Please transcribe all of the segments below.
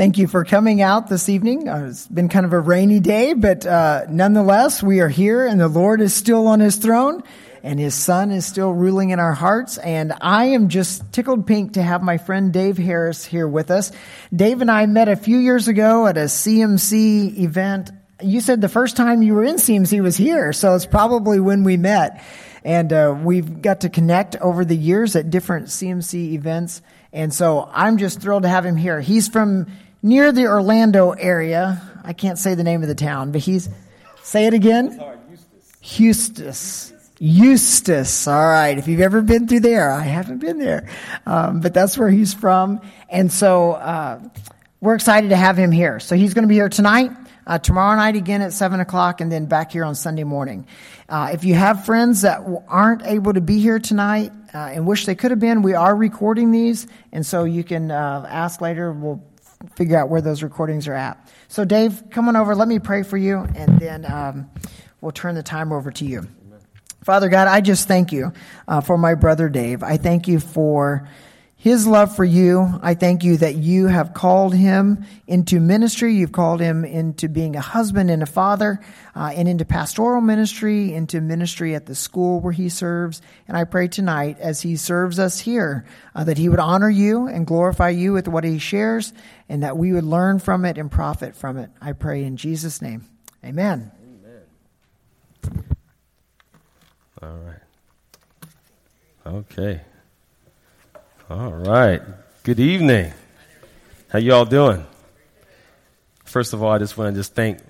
Thank you for coming out this evening. Uh, it's been kind of a rainy day, but uh, nonetheless, we are here and the Lord is still on his throne and his son is still ruling in our hearts. And I am just tickled pink to have my friend Dave Harris here with us. Dave and I met a few years ago at a CMC event. You said the first time you were in CMC was here, so it's probably when we met. And uh, we've got to connect over the years at different CMC events. And so I'm just thrilled to have him here. He's from near the Orlando area. I can't say the name of the town, but he's, say it again. Eustis. Eustis. All right. If you've ever been through there, I haven't been there. Um, but that's where he's from. And so, uh, we're excited to have him here. So he's going to be here tonight. Uh, tomorrow night again at 7 o'clock and then back here on Sunday morning. Uh, if you have friends that aren't able to be here tonight uh, and wish they could have been, we are recording these. And so you can uh, ask later. We'll figure out where those recordings are at. So, Dave, come on over. Let me pray for you, and then um, we'll turn the time over to you. Father God, I just thank you uh, for my brother Dave. I thank you for his love for you. I thank you that you have called him into ministry. You've called him into being a husband and a father, uh, and into pastoral ministry, into ministry at the school where he serves. And I pray tonight, as he serves us here, uh, that he would honor you and glorify you with what he shares, and that we would learn from it and profit from it. I pray in Jesus' name. Amen. Amen. All right. Okay. All right. Good evening. How you all doing? First of all, I just want to just thank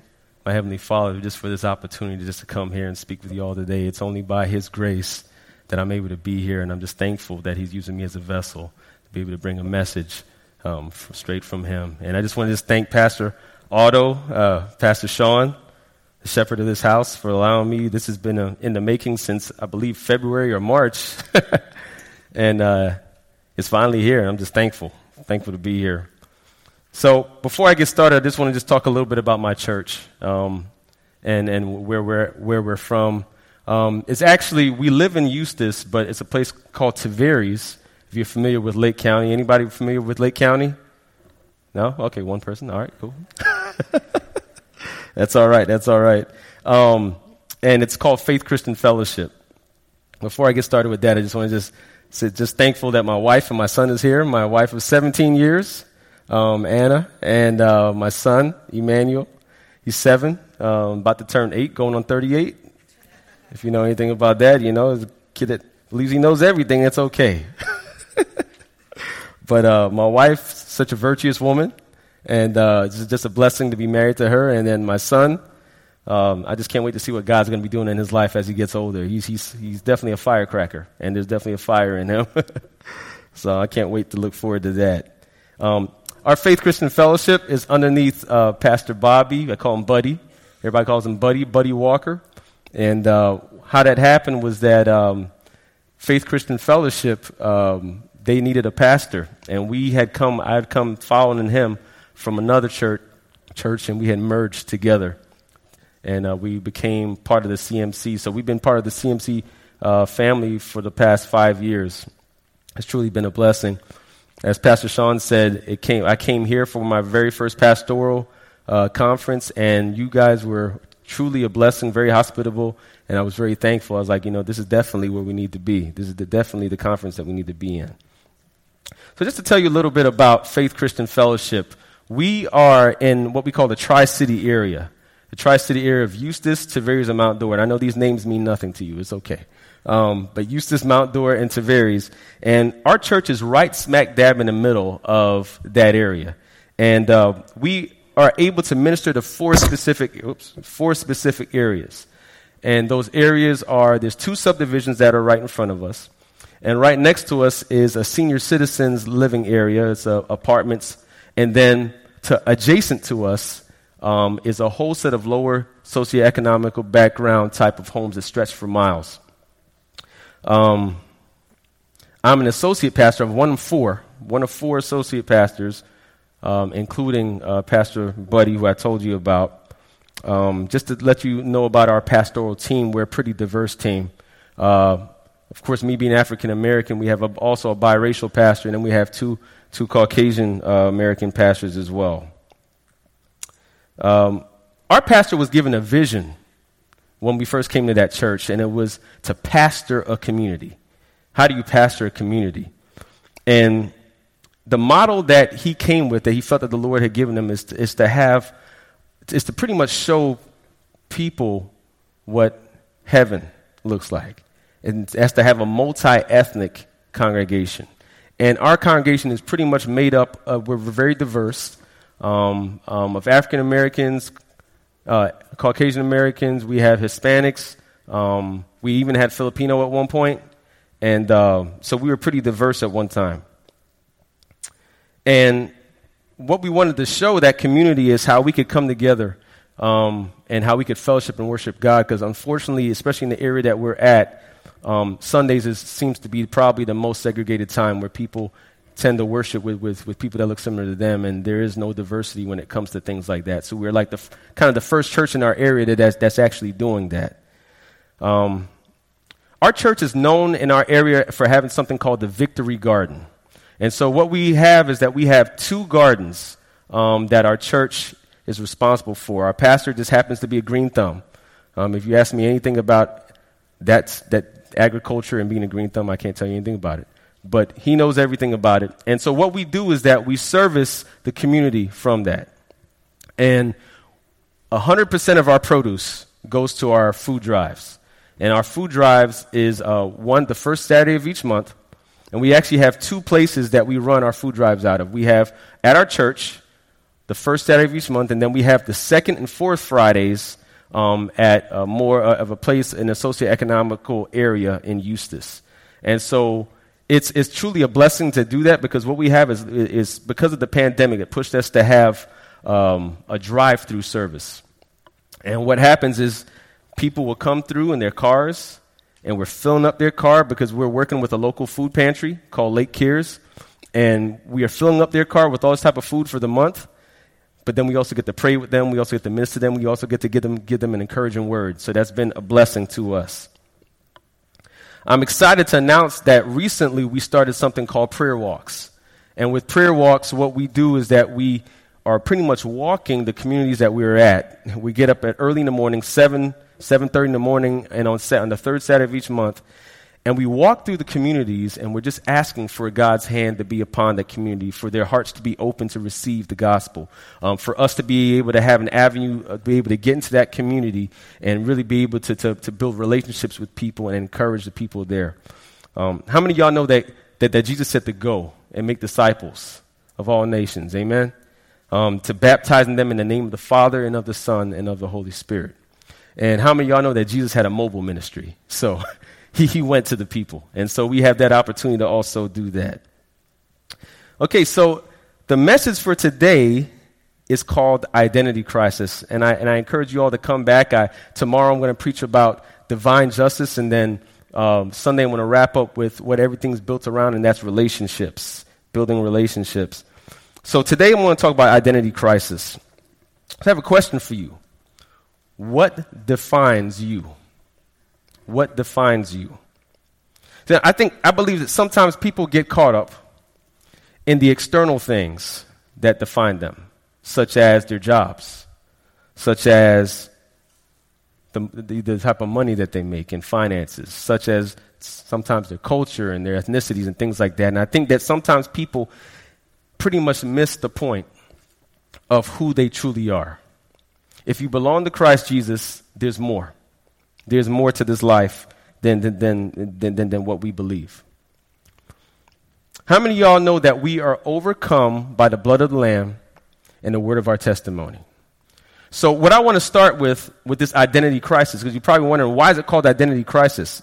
my heavenly Father just for this opportunity just to come here and speak with you all today. It's only by His grace that I'm able to be here, and I'm just thankful that He's using me as a vessel to be able to bring a message um, straight from Him. And I just want to just thank Pastor Otto, uh, Pastor Sean, the shepherd of this house, for allowing me. This has been a, uh, in the making since I believe February or March, and. Uh, is finally here. I'm just thankful, thankful to be here. So before I get started, I just want to just talk a little bit about my church um, and, and where, we're, where we're from. Um, it's actually, we live in Eustis, but it's a place called Tavares, if you're familiar with Lake County. Anybody familiar with Lake County? No? Okay, one person. All right, cool. that's all right, that's all right. Um, and it's called Faith Christian Fellowship. Before I get started with that, I just want to just so just thankful that my wife and my son is here. My wife of 17 years, um, Anna, and uh, my son, Emmanuel. He's seven, um, about to turn eight, going on 38. If you know anything about that, you know, a kid that believes he knows everything, it's okay. but uh, my wife, such a virtuous woman, and uh, it's just a blessing to be married to her. And then my son, um, I just can't wait to see what God's going to be doing in his life as he gets older. He's, he's, he's definitely a firecracker, and there's definitely a fire in him. so I can't wait to look forward to that. Um, our Faith Christian Fellowship is underneath uh, Pastor Bobby. I call him Buddy. Everybody calls him Buddy, Buddy Walker. And uh, how that happened was that um, Faith Christian Fellowship, um, they needed a pastor. And we had come, I had come following him from another church, church and we had merged together and uh, we became part of the CMC. So we've been part of the CMC uh, family for the past five years. It's truly been a blessing. As Pastor Sean said, it came, I came here for my very first pastoral uh, conference, and you guys were truly a blessing, very hospitable, and I was very thankful. I was like, you know, this is definitely where we need to be. This is the, definitely the conference that we need to be in. So, just to tell you a little bit about Faith Christian Fellowship, we are in what we call the Tri City area the Tri City area of Eustis, Tavares, and Mount. And I know these names mean nothing to you. It's okay. Um, but Eustis, Mount Dora, and Tavares. And our church is right smack dab in the middle of that area. And uh, we are able to minister to four specific, oops, four specific areas. And those areas are there's two subdivisions that are right in front of us. And right next to us is a senior citizens living area. It's uh, apartments. And then to, adjacent to us um, is a whole set of lower socioeconomical background type of homes that stretch for miles. Um, I'm an associate pastor of one of four, one of four associate pastors, um, including uh, Pastor Buddy, who I told you about. Um, just to let you know about our pastoral team, we're a pretty diverse team. Uh, of course, me being African American, we have a, also a biracial pastor, and then we have two two Caucasian uh, American pastors as well. Um, our pastor was given a vision when we first came to that church, and it was to pastor a community. How do you pastor a community? And the model that he came with, that he felt that the Lord had given him, is to, is to have, is to pretty much show people what heaven looks like. And that's to have a multi ethnic congregation. And our congregation is pretty much made up of, we're very diverse, um, um, of African Americans, uh, Caucasian Americans, we have Hispanics, um, we even had Filipino at one point, and uh, so we were pretty diverse at one time. And what we wanted to show that community is how we could come together um, and how we could fellowship and worship God, because unfortunately, especially in the area that we're at, um, Sundays is, seems to be probably the most segregated time where people tend to worship with, with, with people that look similar to them, and there is no diversity when it comes to things like that. So we're like the kind of the first church in our area that that's, that's actually doing that. Um, our church is known in our area for having something called the Victory Garden. And so what we have is that we have two gardens um, that our church is responsible for. Our pastor just happens to be a green thumb. Um, if you ask me anything about that, that agriculture and being a green thumb, I can't tell you anything about it but he knows everything about it. And so what we do is that we service the community from that. And 100% of our produce goes to our food drives. And our food drives is uh, one the first Saturday of each month. And we actually have two places that we run our food drives out of. We have at our church the first Saturday of each month, and then we have the second and fourth Fridays um, at uh, more uh, of a place in a socioeconomical area in Eustis. And so it's, it's truly a blessing to do that because what we have is, is because of the pandemic, it pushed us to have um, a drive through service. And what happens is people will come through in their cars, and we're filling up their car because we're working with a local food pantry called Lake Cares. And we are filling up their car with all this type of food for the month. But then we also get to pray with them. We also get to minister to them. We also get to give them, give them an encouraging word. So that's been a blessing to us. I'm excited to announce that recently we started something called prayer walks. And with prayer walks, what we do is that we are pretty much walking the communities that we're at. We get up at early in the morning, 7, 7.30 in the morning, and on, set, on the third Saturday of each month, and we walk through the communities and we're just asking for God's hand to be upon that community, for their hearts to be open to receive the gospel, um, for us to be able to have an avenue, uh, be able to get into that community and really be able to, to, to build relationships with people and encourage the people there. Um, how many of y'all know that, that, that Jesus said to go and make disciples of all nations? Amen? Um, to baptizing them in the name of the Father and of the Son and of the Holy Spirit. And how many of y'all know that Jesus had a mobile ministry? So, he, he went to the people. And so we have that opportunity to also do that. Okay, so the message for today is called Identity Crisis. And I, and I encourage you all to come back. I, tomorrow I'm going to preach about divine justice, and then um, Sunday I'm going to wrap up with what everything's built around, and that's relationships, building relationships. So today I'm going to talk about identity crisis. I have a question for you. What defines you? What defines you. So I think, I believe that sometimes people get caught up in the external things that define them, such as their jobs, such as the, the, the, type of money that they make and finances, such as sometimes their culture and their ethnicities and things like that. And I think that sometimes people pretty much miss the point of who they truly are. If you belong to Christ Jesus, there's more. There's more to this life than, than, than, than, than what we believe. How many of y'all know that we are overcome by the blood of the Lamb and the word of our testimony? So, what I want to start with, with this identity crisis, because you're probably wondering, why is it called identity crisis?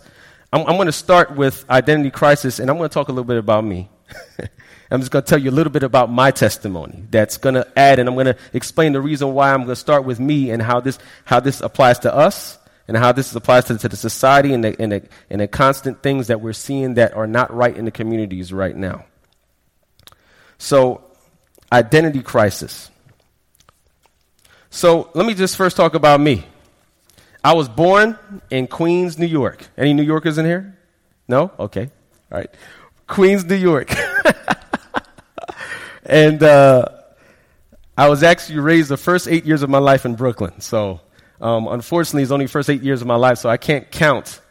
I'm, I'm going to start with identity crisis, and I'm going to talk a little bit about me. I'm just going to tell you a little bit about my testimony that's going to add, and I'm going to explain the reason why I'm going to start with me and how this, how this applies to us and how this applies to, to the society and the, and, the, and the constant things that we're seeing that are not right in the communities right now. So, identity crisis. So, let me just first talk about me. I was born in Queens, New York. Any New Yorkers in here? No? Okay. All right. Queens, New York. and uh, I was actually raised the first eight years of my life in Brooklyn. So, um, unfortunately, it's only first eight years of my life, so I can't count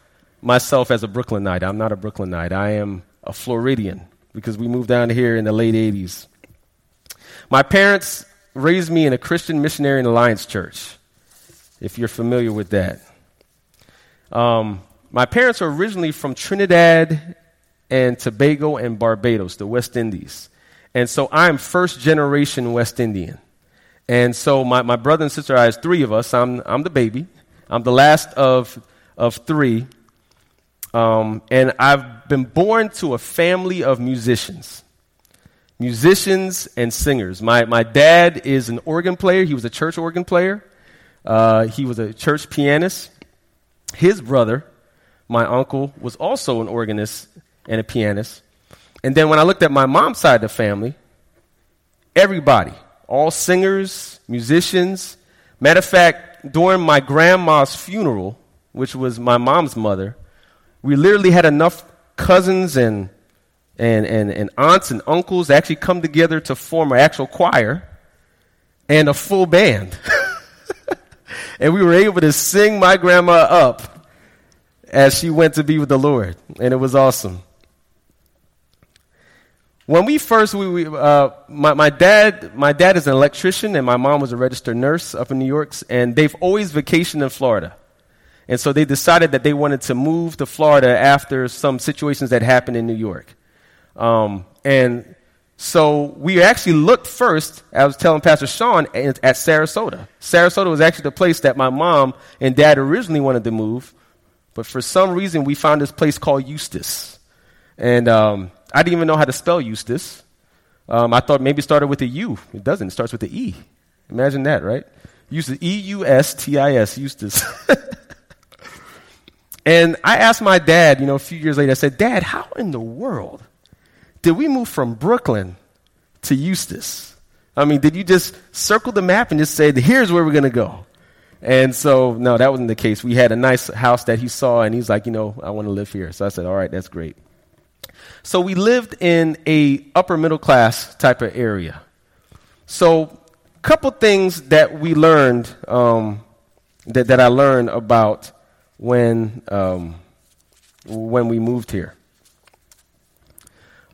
myself as a Brooklynite. I'm not a Brooklynite. I am a Floridian because we moved down here in the late 80s. My parents raised me in a Christian Missionary and Alliance church, if you're familiar with that. Um, my parents are originally from Trinidad and Tobago and Barbados, the West Indies. And so I'm first generation West Indian. And so my, my brother and sister, I have three of us. I'm, I'm the baby. I'm the last of, of three. Um, and I've been born to a family of musicians. Musicians and singers. My, my dad is an organ player. He was a church organ player. Uh, he was a church pianist. His brother, my uncle, was also an organist and a pianist. And then when I looked at my mom's side of the family, everybody, all singers, musicians. Matter of fact, during my grandma's funeral, which was my mom's mother, we literally had enough cousins and, and, and, and aunts and uncles actually come together to form an actual choir and a full band. and we were able to sing my grandma up as she went to be with the Lord. And it was awesome. When we first, we, we uh, my, my, dad, my dad is an electrician and my mom was a registered nurse up in New York, and they've always vacationed in Florida. And so they decided that they wanted to move to Florida after some situations that happened in New York. Um, and so we actually looked first, I was telling Pastor Sean, at, at Sarasota. Sarasota was actually the place that my mom and dad originally wanted to move, but for some reason we found this place called Eustis. And um, I didn't even know how to spell Eustis. Um, I thought maybe it started with a U. It doesn't. It starts with the E. Imagine that, right? Eustis, E U S T I S, Eustis. and I asked my dad, you know, a few years later, I said, Dad, how in the world did we move from Brooklyn to Eustis? I mean, did you just circle the map and just say, here's where we're going to go? And so, no, that wasn't the case. We had a nice house that he saw, and he's like, you know, I want to live here. So I said, all right, that's great. So we lived in a upper middle class type of area. So a couple things that we learned um, that, that I learned about when um, when we moved here.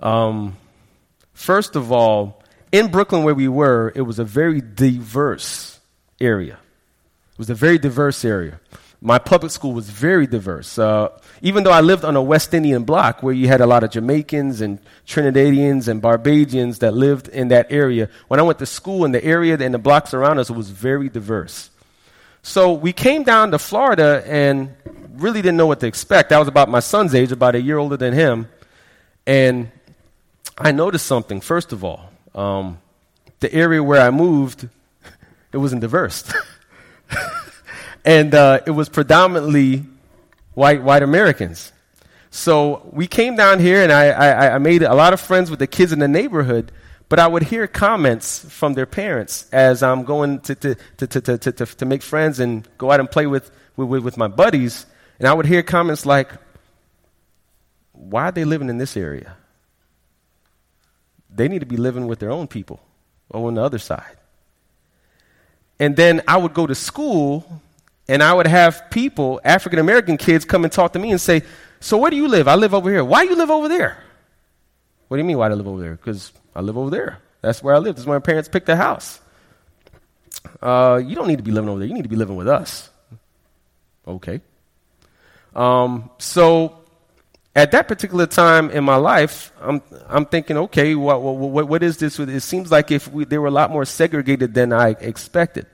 Um, first of all, in Brooklyn where we were, it was a very diverse area. It was a very diverse area my public school was very diverse. Uh, even though I lived on a West Indian block where you had a lot of Jamaicans and Trinidadians and Barbadians that lived in that area, when I went to school in the area and the blocks around us, it was very diverse. So we came down to Florida and really didn't know what to expect. I was about my son's age, about a year older than him. And I noticed something, first of all. Um, the area where I moved, it wasn't diverse. and uh, it was predominantly white white Americans. So we came down here, and I, I, I made a lot of friends with the kids in the neighborhood. But I would hear comments from their parents as I'm going to, to, to, to, to, to, to make friends and go out and play with, with, with my buddies. And I would hear comments like, Why are they living in this area? They need to be living with their own people or on the other side. And then I would go to school and I would have people, African American kids, come and talk to me and say, So where do you live? I live over here. Why do you live over there? What do you mean, why do I live over there? Because I live over there. That's where I live. That's where my parents picked the house. Uh, you don't need to be living over there. You need to be living with us. Okay. Um, so at that particular time in my life, I'm, I'm thinking, okay, what, what, what is this? It seems like if we, they were a lot more segregated than I expected.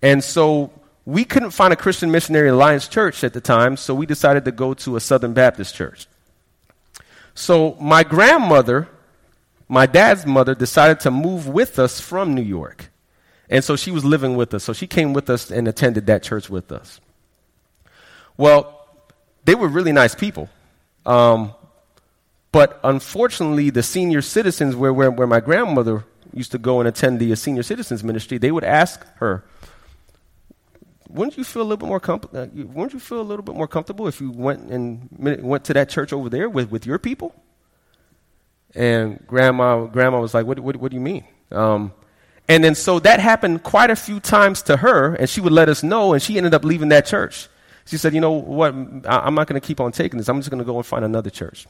And so we couldn't find a Christian Missionary Alliance church at the time, so we decided to go to a Southern Baptist church. So my grandmother, my dad's mother, decided to move with us from New York. And so she was living with us. So she came with us and attended that church with us. Well, they were really nice people. Um, but unfortunately, the senior citizens, where, where, where my grandmother used to go and attend the senior citizens ministry, they would ask her, wouldn't you feel a little bit more comfortable? Uh, wouldn't you feel a little bit more comfortable if you went and went to that church over there with, with your people? And grandma, grandma was like, what, what, what do you mean? Um, and then so that happened quite a few times to her, and she would let us know, and she ended up leaving that church. She said, you know what, I'm not going to keep on taking this. I'm just going to go and find another church.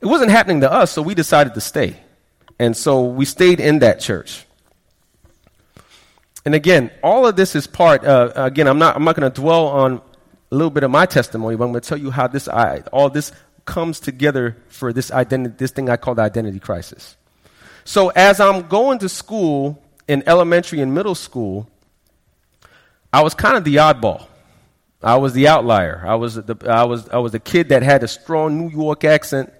It wasn't happening to us, so we decided to stay. And so we stayed in that church. And again, all of this is part, uh, again, I'm not, I'm not going to dwell on a little bit of my testimony, but I'm going to tell you how this, I, all this comes together for this identity, this thing I call the identity crisis. So as I'm going to school in elementary and middle school, I was kind of the oddball. I was the outlier. I was the, I was, I was a kid that had a strong New York accent.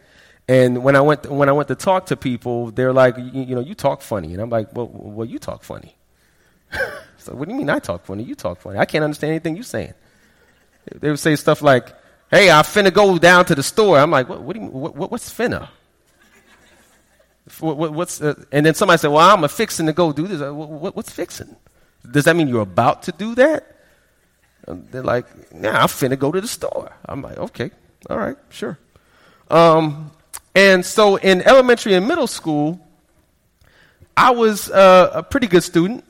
And when I went, when I went to talk to people, they're like, you, you know, you talk funny. And I'm like, well, well you talk funny. so what do you mean I talk funny? You talk funny. I can't understand anything you're saying. They would say stuff like, hey, I finna go down to the store. I'm like, what, what do you, what, what's finna? What, what's, uh, and then somebody said, well, I'm a fixing to go do this. what's fixing? Does that mean you're about to do that? And they're like, yeah, I'm finna go to the store. I'm like, okay, all right, sure. Um, and so in elementary and middle school, I was uh, a pretty good student.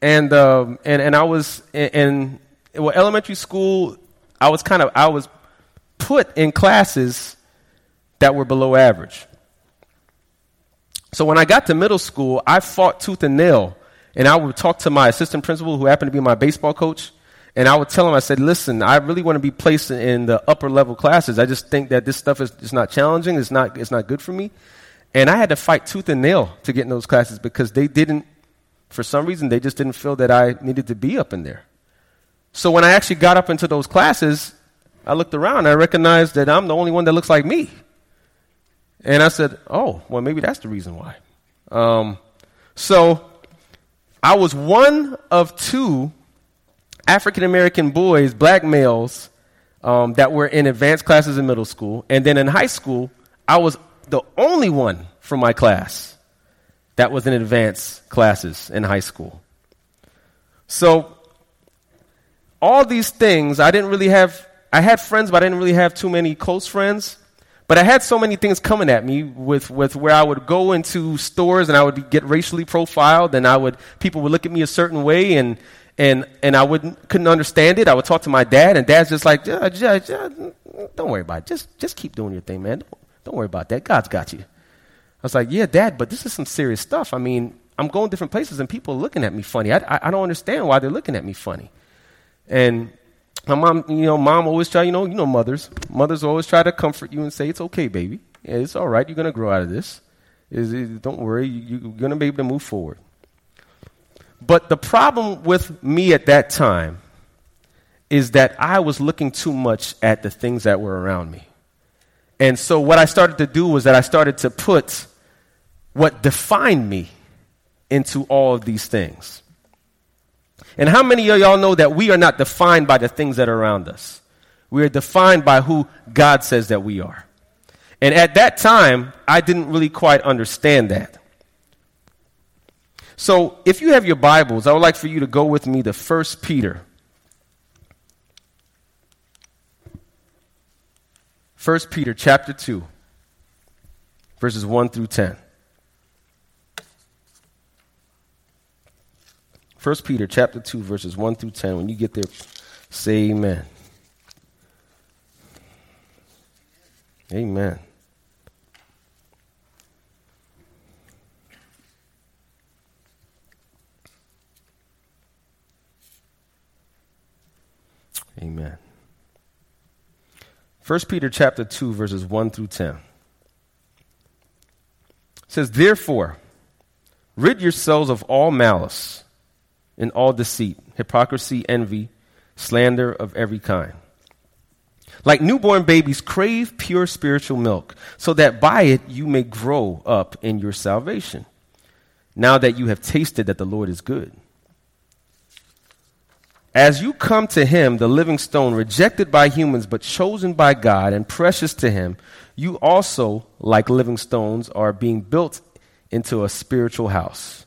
And, um, and, and I was in, in well, elementary school, I was kind of, I was put in classes that were below average. So when I got to middle school, I fought tooth and nail. And I would talk to my assistant principal, who happened to be my baseball coach, and I would tell him, I said, listen, I really want to be placed in the upper level classes. I just think that this stuff is, is not challenging, it's not, it's not good for me. And I had to fight tooth and nail to get in those classes because they didn't, for some reason, they just didn't feel that I needed to be up in there. So when I actually got up into those classes, I looked around I recognized that I'm the only one that looks like me. And I said, oh, well, maybe that's the reason why. Um, so I was one of two African American boys, black males, um, that were in advanced classes in middle school. And then in high school, I was the only one from my class that was in advanced classes in high school. So, all these things, I didn't really have, I had friends, but I didn't really have too many close friends. But I had so many things coming at me with, with where I would go into stores and I would get racially profiled and I would, people would look at me a certain way and, and and I wouldn't couldn't understand it. I would talk to my dad, and dad's just like, yeah, yeah, yeah, "Don't worry about it. Just just keep doing your thing, man. Don't, don't worry about that. God's got you." I was like, "Yeah, Dad, but this is some serious stuff. I mean, I'm going different places, and people are looking at me funny. I, I, I don't understand why they're looking at me funny." And my mom, you know, mom always try, you know, you know, mothers, mothers always try to comfort you and say, "It's okay, baby. Yeah, it's all right. You're gonna grow out of this. Is don't worry. You, you're gonna be able to move forward." But the problem with me at that time is that I was looking too much at the things that were around me. And so what I started to do was that I started to put what defined me into all of these things. And how many of y'all know that we are not defined by the things that are around us? We are defined by who God says that we are. And at that time, I didn't really quite understand that. So, if you have your Bibles, I would like for you to go with me to 1 Peter. 1 Peter chapter 2, verses 1 through 10. 1 Peter chapter 2, verses 1 through 10. When you get there, say amen. Amen. Amen. 1 Peter chapter 2 verses 1 through 10 says therefore rid yourselves of all malice and all deceit hypocrisy envy slander of every kind. Like newborn babies crave pure spiritual milk so that by it you may grow up in your salvation now that you have tasted that the Lord is good. As you come to him, the living stone, rejected by humans but chosen by God and precious to him, you also, like living stones, are being built into a spiritual house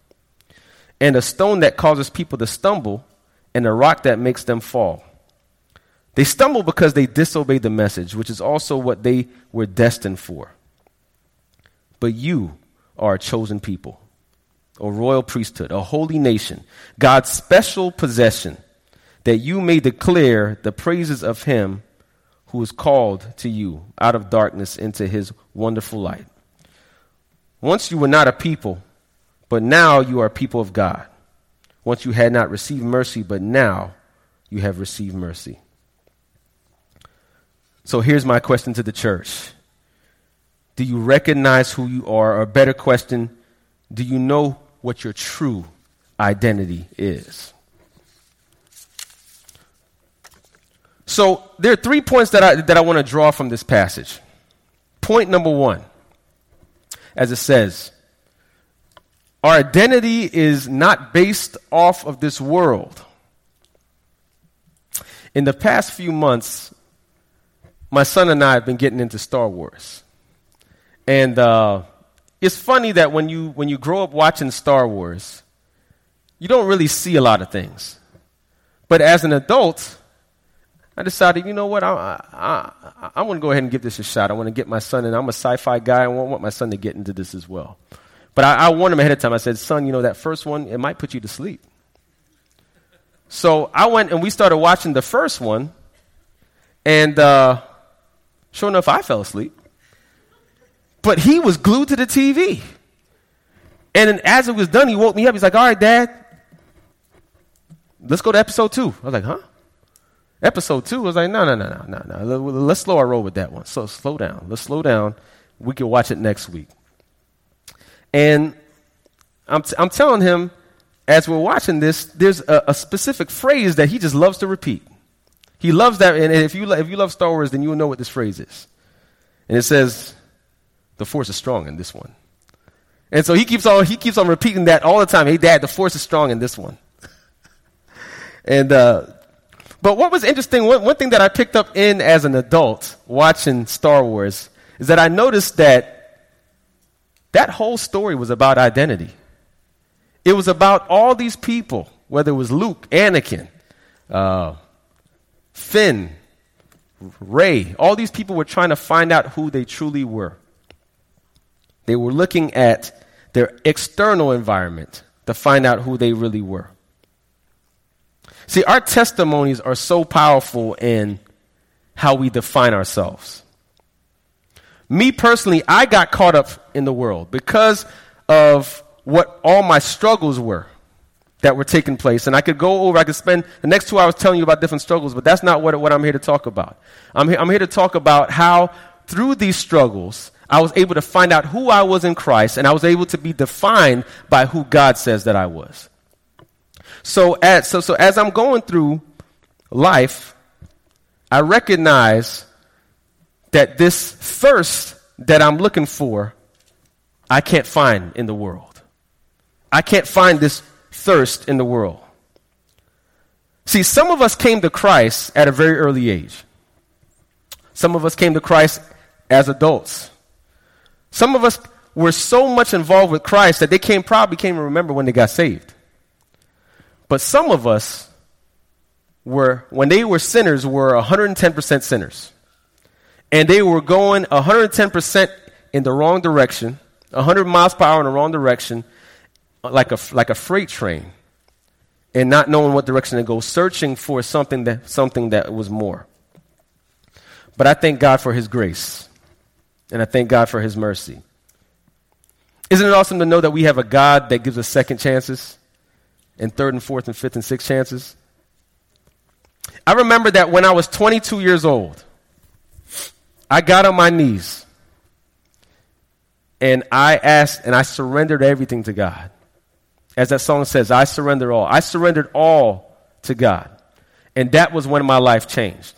and a stone that causes people to stumble, and a rock that makes them fall. They stumble because they disobeyed the message, which is also what they were destined for. But you are a chosen people, a royal priesthood, a holy nation, God's special possession that you may declare the praises of him who is called to you out of darkness into his wonderful light. Once you were not a people, but now you are people of God. Once you had not received mercy, but now you have received mercy. So here's my question to the church Do you recognize who you are? Or a better question, do you know what your true identity is? So there are three points that I, that I want to draw from this passage. Point number one, as it says, our identity is not based off of this world. In the past few months, my son and I have been getting into Star Wars. And uh, it's funny that when you, when you grow up watching Star Wars, you don't really see a lot of things. But as an adult, I decided, you know what, I, I, I I want to go ahead and give this a shot. I want to get my son, and I'm a sci fi guy. I want my son to get into this as well. But I, I warned him ahead of time. I said, son, you know, that first one, it might put you to sleep. So I went and we started watching the first one, and uh, sure enough, I fell asleep. But he was glued to the TV. And then as it was done, he woke me up. He's like, all right, dad, let's go to episode two. I was like, huh? Episode two I was like, no, no, no, no, no, no. Let's slow our roll with that one. So slow down. Let's slow down. We can watch it next week. And I'm, t- I'm telling him, as we're watching this, there's a, a, specific phrase that he just loves to repeat. He loves that, and if you, lo- if you love Star Wars, then you'll know what this phrase is. And it says, the force is strong in this one. And so he keeps on, he keeps on repeating that all the time. Hey, dad, the force is strong in this one. and, uh, but what was interesting, one, one thing that I picked up in as an adult watching Star Wars is that I noticed that that whole story was about identity. It was about all these people, whether it was Luke, Anakin, uh, Finn, Rey, all these people were trying to find out who they truly were. They were looking at their external environment to find out who they really were. See, our testimonies are so powerful in how we define ourselves. Me personally, I got caught up in the world because of what all my struggles were that were taking place. And I could go over, I could spend the next two hours telling you about different struggles, but that's not what, what I'm here to talk about. I'm here, I'm here to talk about how through these struggles, I was able to find out who I was in Christ, and I was able to be defined by who God says that I was. So as, so, so as I'm going through life, I recognize that this thirst that I'm looking for, I can't find in the world. I can't find this thirst in the world. See, some of us came to Christ at a very early age. Some of us came to Christ as adults. Some of us were so much involved with Christ that they came probably can't even remember when they got saved. But some of us were, when they were sinners, were 110% sinners. And they were going 110% in the wrong direction, 100 miles per hour in the wrong direction, like a, like a freight train, and not knowing what direction to go, searching for something that, something that was more. But I thank God for His grace, and I thank God for His mercy. Isn't it awesome to know that we have a God that gives us second chances? and third and fourth and fifth and sixth chances. I remember that when I was 22 years old, I got on my knees and I asked and I surrendered everything to God. As that song says, I surrender all. I surrendered all to God. And that was when my life changed.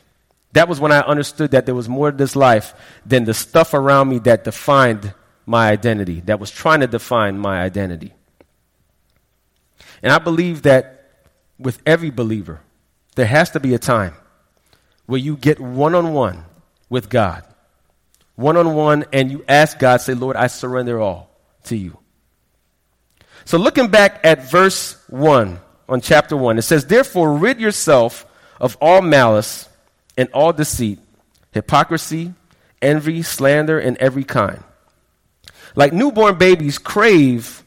That was when I understood that there was more to this life than the stuff around me that defined my identity, that was trying to define my identity. And I believe that with every believer, there has to be a time where you get one on one with God. One on one, and you ask God, say, Lord, I surrender all to you. So looking back at verse 1 on chapter 1, it says, Therefore, rid yourself of all malice and all deceit, hypocrisy, envy, slander, and every kind. Like newborn babies crave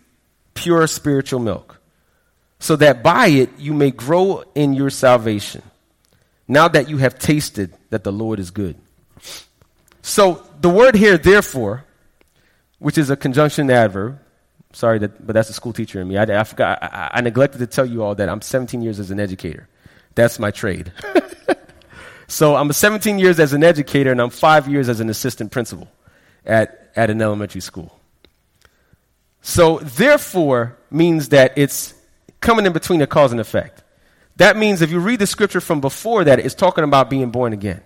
pure spiritual milk, so that by it you may grow in your salvation, now that you have tasted that the Lord is good. So the word here, therefore, which is a conjunction adverb, sorry, that, but that's a school teacher in me. I, I forgot, I, I neglected to tell you all that I'm 17 years as an educator. That's my trade. so I'm 17 years as an educator, and I'm five years as an assistant principal at, at an elementary school. So, therefore, means that it's coming in between a cause and effect. That means if you read the scripture from before that, it's talking about being born again.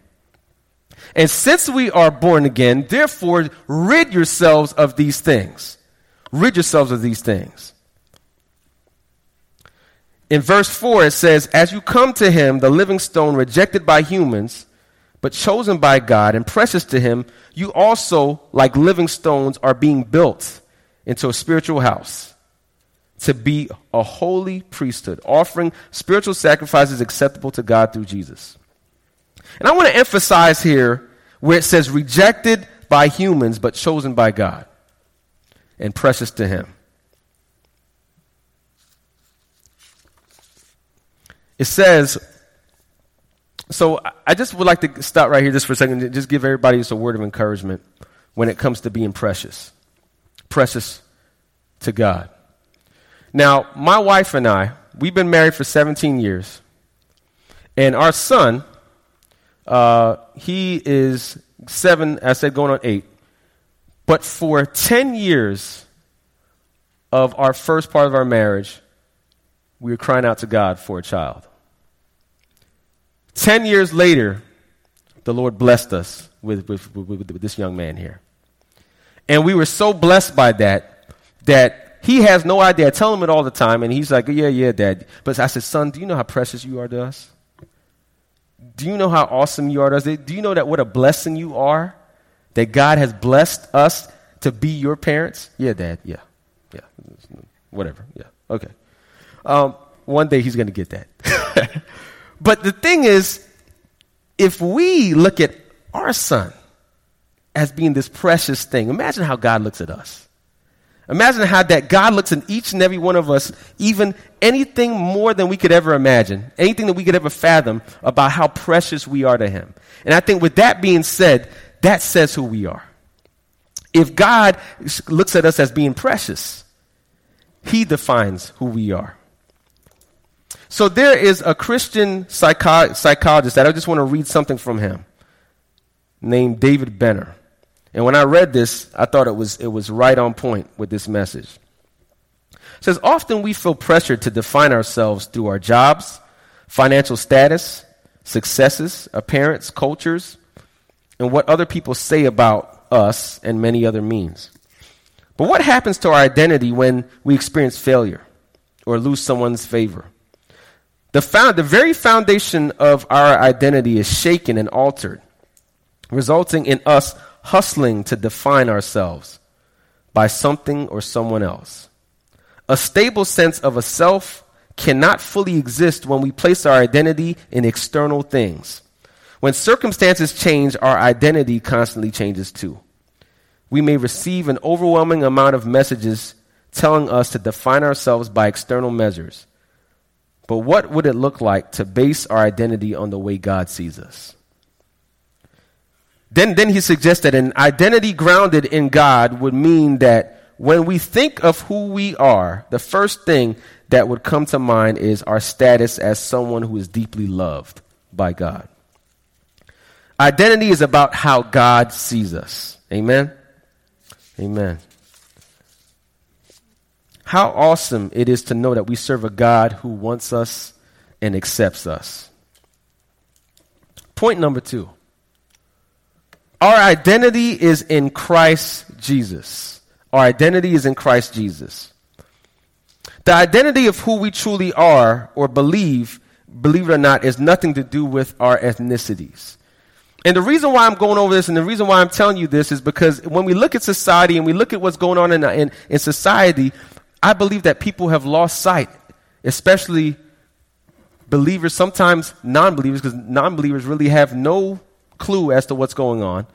And since we are born again, therefore, rid yourselves of these things. Rid yourselves of these things. In verse 4, it says, As you come to him, the living stone rejected by humans, but chosen by God and precious to him, you also, like living stones, are being built into a spiritual house to be a holy priesthood, offering spiritual sacrifices acceptable to God through Jesus. And I want to emphasize here where it says rejected by humans but chosen by God and precious to Him. It says, so I just would like to stop right here just for a second and just give everybody just a word of encouragement when it comes to being precious. Precious to God. Now, my wife and I, we've been married for 17 years. And our son, uh, he is seven, I said going on eight. But for 10 years of our first part of our marriage, we were crying out to God for a child. 10 years later, the Lord blessed us with, with, with, with, this young man here. And we were so blessed by that that he has no idea. I tell him it all the time, and he's like, Yeah, yeah, dad. But I said, Son, do you know how precious you are to us? Do you know how awesome you are? Do you know that what a blessing you are? That God has blessed us to be your parents? Yeah, dad. Yeah. Yeah. Whatever. Yeah. Okay. Um, one day he's going to get that. but the thing is, if we look at our son as being this precious thing, imagine how God looks at us. Imagine how that God looks in each and every one of us, even anything more than we could ever imagine, anything that we could ever fathom about how precious we are to Him. And I think with that being said, that says who we are. If God looks at us as being precious, He defines who we are. So there is a Christian psycho- psychologist that I just want to read something from him named David Benner. And when I read this, I thought it was, it was right on point with this message. It says, Often we feel pressured to define ourselves through our jobs, financial status, successes, appearance, cultures, and what other people say about us and many other means. But what happens to our identity when we experience failure or lose someone's favor? The, found, the very foundation of our identity is shaken and altered, resulting in us hustling to define ourselves by something or someone else. A stable sense of a self cannot fully exist when we place our identity in external things. When circumstances change, our identity constantly changes too. We may receive an overwhelming amount of messages telling us to define ourselves by external measures. But what would it look like to base our identity on the way God sees us? Then, then he suggests that an identity grounded in God would mean that when we think of who we are, the first thing that would come to mind is our status as someone who is deeply loved by God. Identity is about how God sees us. Amen? Amen. How awesome it is to know that we serve a God who wants us and accepts us. Point number two our identity is in Christ Jesus. Our identity is in Christ Jesus. The identity of who we truly are or believe, believe it or not, is nothing to do with our ethnicities. And the reason why I'm going over this and the reason why I'm telling you this is because when we look at society and we look at what's going on in, in, in society, I believe that people have lost sight, especially believers, sometimes non believers, because non believers really have no clue as to what's going on.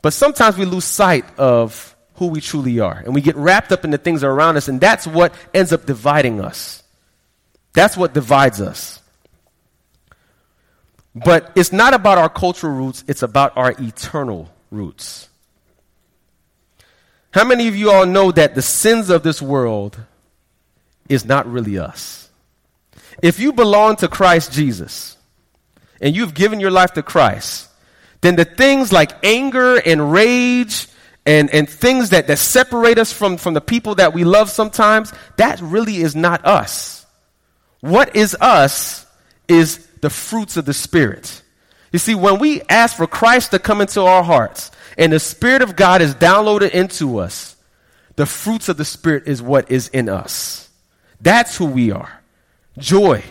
But sometimes we lose sight of who we truly are. And we get wrapped up in the things around us, and that's what ends up dividing us. That's what divides us. But it's not about our cultural roots, it's about our eternal roots. How many of you all know that the sins of this world is not really us? If you belong to Christ Jesus and you've given your life to Christ, then the things like anger and rage and, and things that, that separate us from, from the people that we love sometimes, that really is not us. What is us is the fruits of the Spirit. You see, when we ask for Christ to come into our hearts and the Spirit of God is downloaded into us, the fruits of the Spirit is what is in us. That's who we are joy,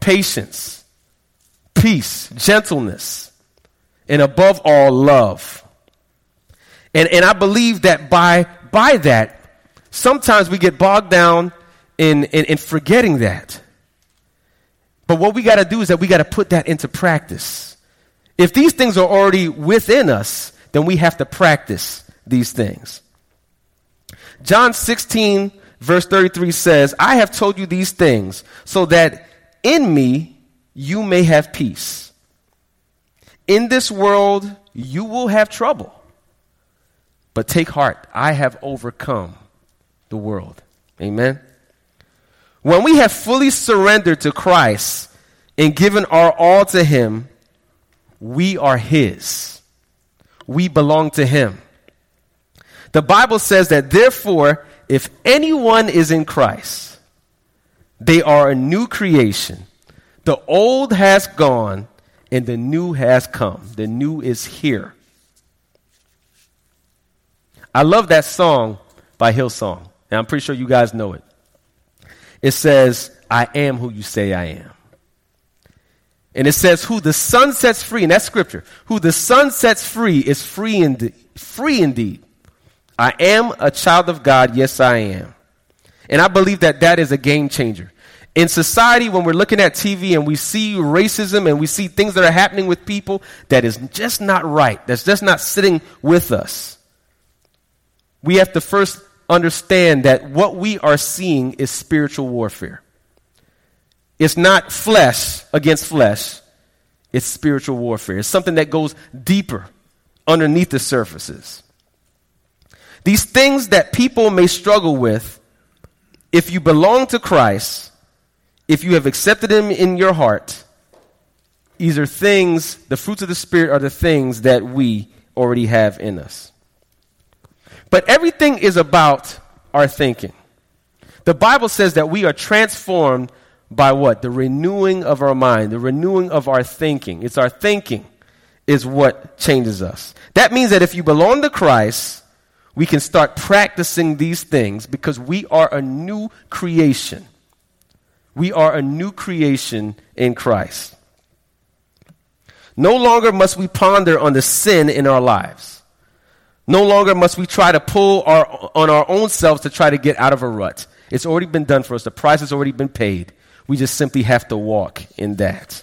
patience, peace, gentleness, and above all, love. And, and I believe that by, by that, sometimes we get bogged down in, in, in forgetting that. But what we got to do is that we got to put that into practice. If these things are already within us, then we have to practice these things. John 16, verse 33 says, I have told you these things so that in me you may have peace. In this world you will have trouble. But take heart, I have overcome the world. Amen. When we have fully surrendered to Christ and given our all to Him, we are His. We belong to Him. The Bible says that, therefore, if anyone is in Christ, they are a new creation. The old has gone and the new has come. The new is here. I love that song by Hillsong, and I'm pretty sure you guys know it. It says, I am who you say I am. And it says, who the Son sets free, and that's scripture. Who the Son sets free is free indeed. Free indeed. I am a child of God. Yes, I am. And I believe that that is a game changer. In society, when we're looking at TV and we see racism and we see things that are happening with people that is just not right, that's just not sitting with us, we have to first understand that what we are seeing is spiritual warfare. It's not flesh against flesh, it's spiritual warfare. It's something that goes deeper underneath the surfaces. These things that people may struggle with, if you belong to Christ, if you have accepted Him in your heart, these are things, the fruits of the Spirit are the things that we already have in us. But everything is about our thinking. The Bible says that we are transformed by what? The renewing of our mind, the renewing of our thinking. It's our thinking is what changes us. That means that if you belong to Christ, we can start practicing these things because we are a new creation. We are a new creation in Christ. No longer must we ponder on the sin in our lives. No longer must we try to pull our, on our own selves to try to get out of a rut. It's already been done for us. The price has already been paid. We just simply have to walk in that.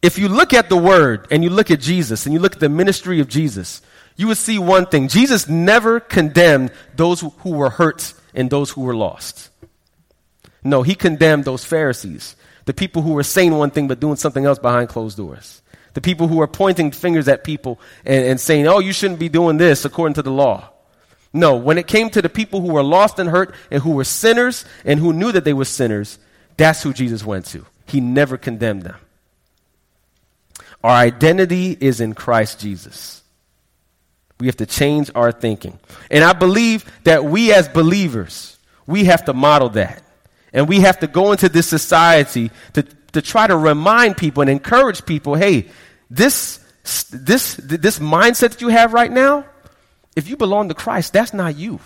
If you look at the Word and you look at Jesus and you look at the ministry of Jesus, you would see one thing. Jesus never condemned those who were hurt and those who were lost. No, he condemned those Pharisees, the people who were saying one thing but doing something else behind closed doors. The people who were pointing fingers at people and, and saying, oh, you shouldn't be doing this according to the law. No, when it came to the people who were lost and hurt and who were sinners and who knew that they were sinners, that's who Jesus went to. He never condemned them. Our identity is in Christ Jesus. We have to change our thinking. And I believe that we as believers, we have to model that. And we have to go into this society to, to try to remind people and encourage people hey, this, this, this mindset that you have right now, if you belong to Christ, that's not you.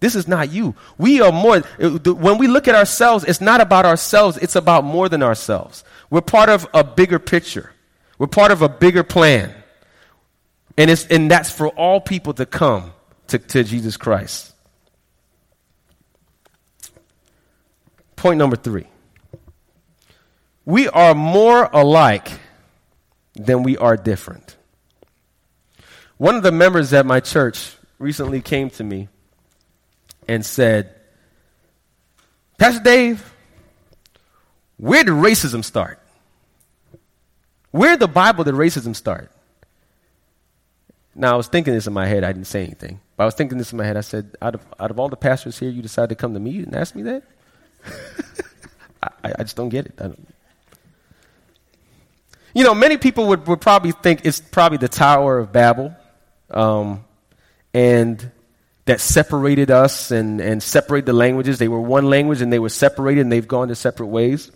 This is not you. We are more, when we look at ourselves, it's not about ourselves, it's about more than ourselves. We're part of a bigger picture, we're part of a bigger plan. And, it's, and that's for all people to come to, to Jesus Christ. Point number three we are more alike than we are different. One of the members at my church recently came to me and said, Pastor Dave, where did racism start? Where in the Bible did racism start? Now, I was thinking this in my head. I didn't say anything. But I was thinking this in my head. I said, out of, out of all the pastors here, you decided to come to me and ask me that? I, I, just don't get it. Don't. You know, many people would, would probably think it's probably the Tower of Babel. Um, and that separated us and, and separated the languages. They were one language and they were separated and they've gone to separate ways.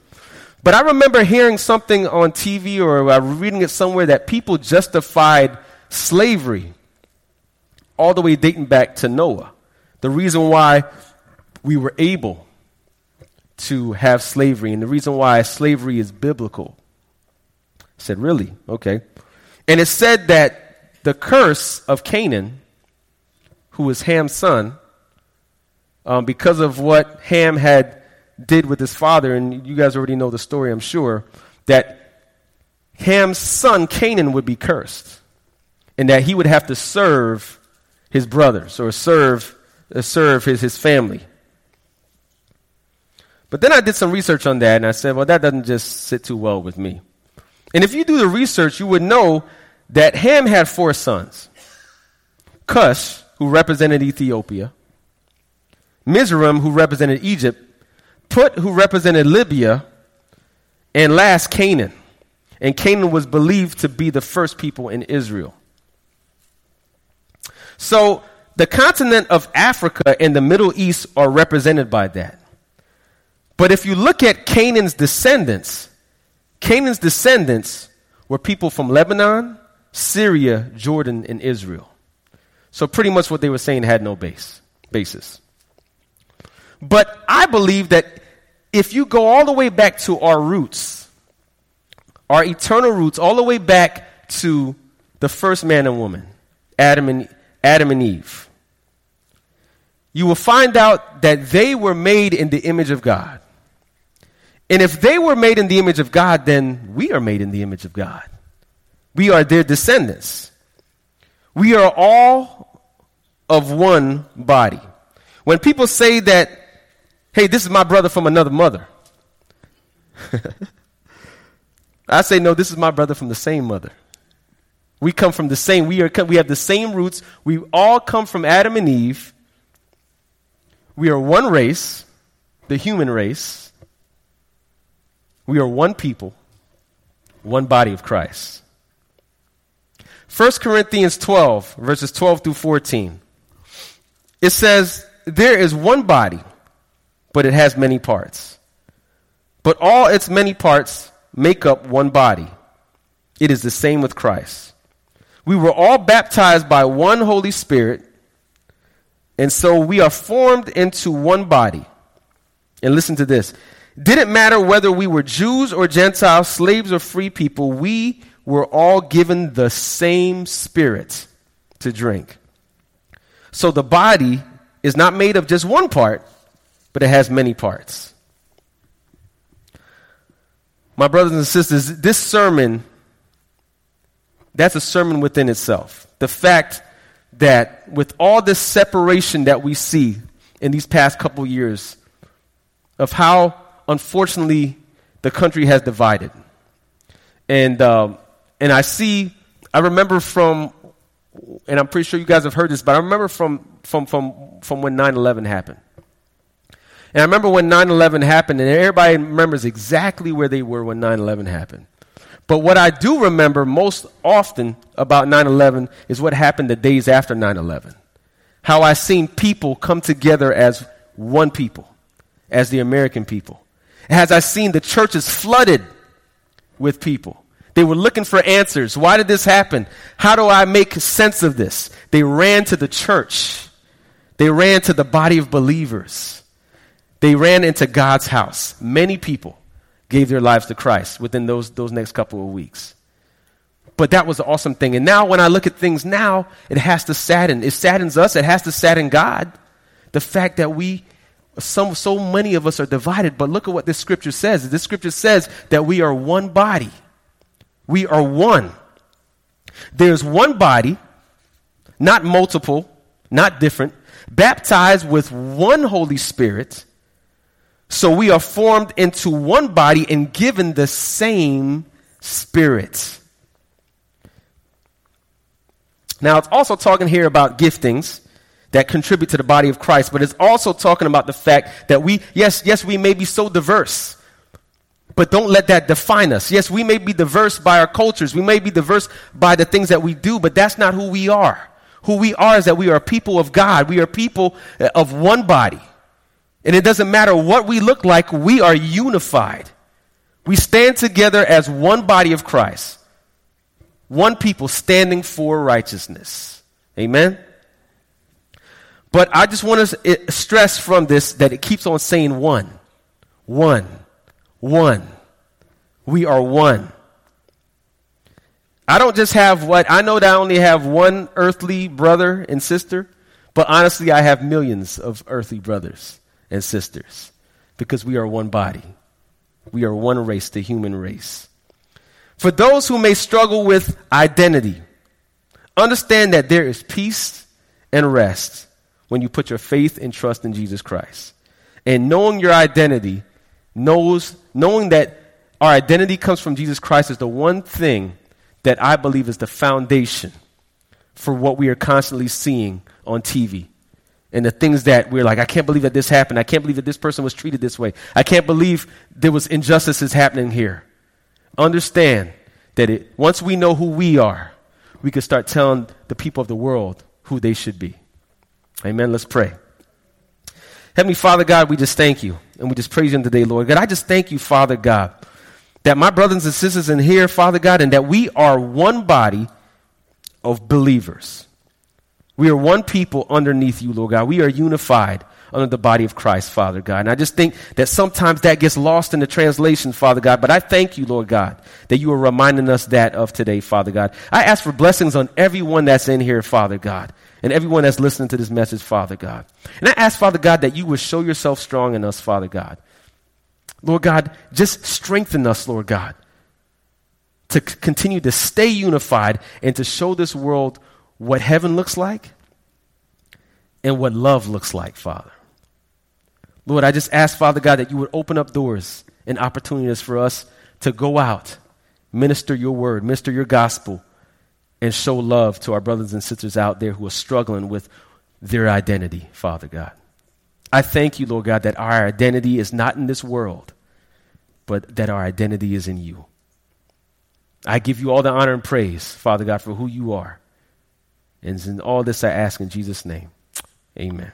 But I remember hearing something on TV or reading it somewhere that people justified slavery all the way dating back to Noah. The reason why we were able to have slavery and the reason why slavery is biblical. I said, Really? Okay. And it said that the curse of Canaan who was Ham's son, um, because of what Ham had did with his father, and you guys already know the story, I'm sure, that Ham's son Canaan would be cursed, and that he would have to serve his brothers or serve uh, serve his, his family. But then I did some research on that, and I said, well, that doesn't just sit too well with me. And if you do the research, you would know that Ham had four sons. Cush, who represented Ethiopia, Mizraim, who represented Egypt, Put, who represented Libya, and last, Canaan. And Canaan was believed to be the first people in Israel. So, the continent of Africa and the Middle East are represented by that. But if you look at Canaan's descendants, Canaan's descendants were people from Lebanon, Syria, Jordan, and Israel. So pretty much what they were saying had no base, basis. But I believe that if you go all the way back to our roots, our eternal roots, all the way back to the first man and woman, Adam and, Adam and Eve, you will find out that they were made in the image of God. And if they were made in the image of God, then we are made in the image of God. We are their descendants. We are all of one body. When people say that, hey, this is my brother from another mother, I say, no, this is my brother from the same mother. We come from the same, we, are, we have the same roots. We all come from Adam and Eve. We are one race, the human race. We are one people, one body of Christ. 1 Corinthians 12, verses 12 through 14. It says, There is one body, but it has many parts. But all its many parts make up one body. It is the same with Christ. We were all baptized by one Holy Spirit, and so we are formed into one body. And listen to this. Didn't matter whether we were Jews or Gentiles, slaves or free people, we were all given the same spirit to drink. So the body is not made of just one part, but it has many parts. My brothers and sisters, this sermon, that's a sermon within itself. The fact that with all this separation that we see in these past couple years of how, unfortunately, the country has divided. And um, and I see, I remember from, and I'm pretty sure you guys have heard this, but I remember from, from, from, from when 9 11 happened. And I remember when 9 11 happened, and everybody remembers exactly where they were when 9 11 happened. But what I do remember most often about 9 11 is what happened the days after 9 11. How I seen people come together as one people, as the American people. As I seen the churches flooded with people They were looking for answers. Why did this happen? How do I make sense of this? They ran to the church. They ran to the body of believers. They ran into God's house. Many people gave their lives to Christ within those, those next couple of weeks. But that was an awesome thing. And now, when I look at things now, it has to sadden. It saddens us. It has to sadden God. The fact that we, some, so many of us are divided. But look at what this scripture says. This scripture says that we are one body. We are one. There's one body, not multiple, not different, baptized with one Holy Spirit. So we are formed into one body and given the same Spirit. Now, it's also talking here about giftings that contribute to the body of Christ, but it's also talking about the fact that we, yes, yes, we may be so diverse, but don't let that define us. Yes, we may be diverse by our cultures, we may be diverse by the things that we do, but that's not who we are. Who we are is that we are people of God, we are people uh, of one body. And it doesn't matter what we look like, we are unified. We stand together as one body of Christ one people standing for righteousness. Amen? But I just want to stress from this that it keeps on saying one. One. One. We are one. I don't just have what, I know that I only have one earthly brother and sister, but honestly, I have millions of earthly brothers and sisters because we are one body. We are one race, the human race. For those who may struggle with identity, understand that there is peace and rest when you put your faith and trust in Jesus Christ. And knowing your identity, knows, knowing that our identity comes from Jesus Christ is the one thing that I believe is the foundation for what we are constantly seeing on TV. And the things that we're like, I can't believe that this happened. I can't believe that this person was treated this way. I can't believe there was injustices happening here understand that it, once we know who we are, we can start telling the people of the world who they should be. Amen. Let's pray. Heavenly Father God, we just thank you and we just praise you today, Lord God. I just thank you, Father God, that my brothers and sisters in here, Father God, and that we are one body of believers. We are one people underneath you, Lord God. We are unified under the body of Christ, Father God. And I just think that sometimes that gets lost in the translation, Father God. But I thank you, Lord God, that you are reminding us that of today, Father God. I ask for blessings on everyone that's in here, Father God, and everyone that's listening to this message, Father God. And I ask, Father God, that you would show yourself strong in us, Father God. Lord God, just strengthen us, Lord God, to c- continue to stay unified and to show this world what heaven looks like and what love looks like, Father. Lord, I just ask, Father God, that you would open up doors and opportunities for us to go out, minister your word, minister your gospel, and show love to our brothers and sisters out there who are struggling with their identity, Father God. I thank you, Lord God, that our identity is not in this world, but that our identity is in you. I give you all the honor and praise, Father God, for who you are. And in all this I ask in Jesus' name. Amen.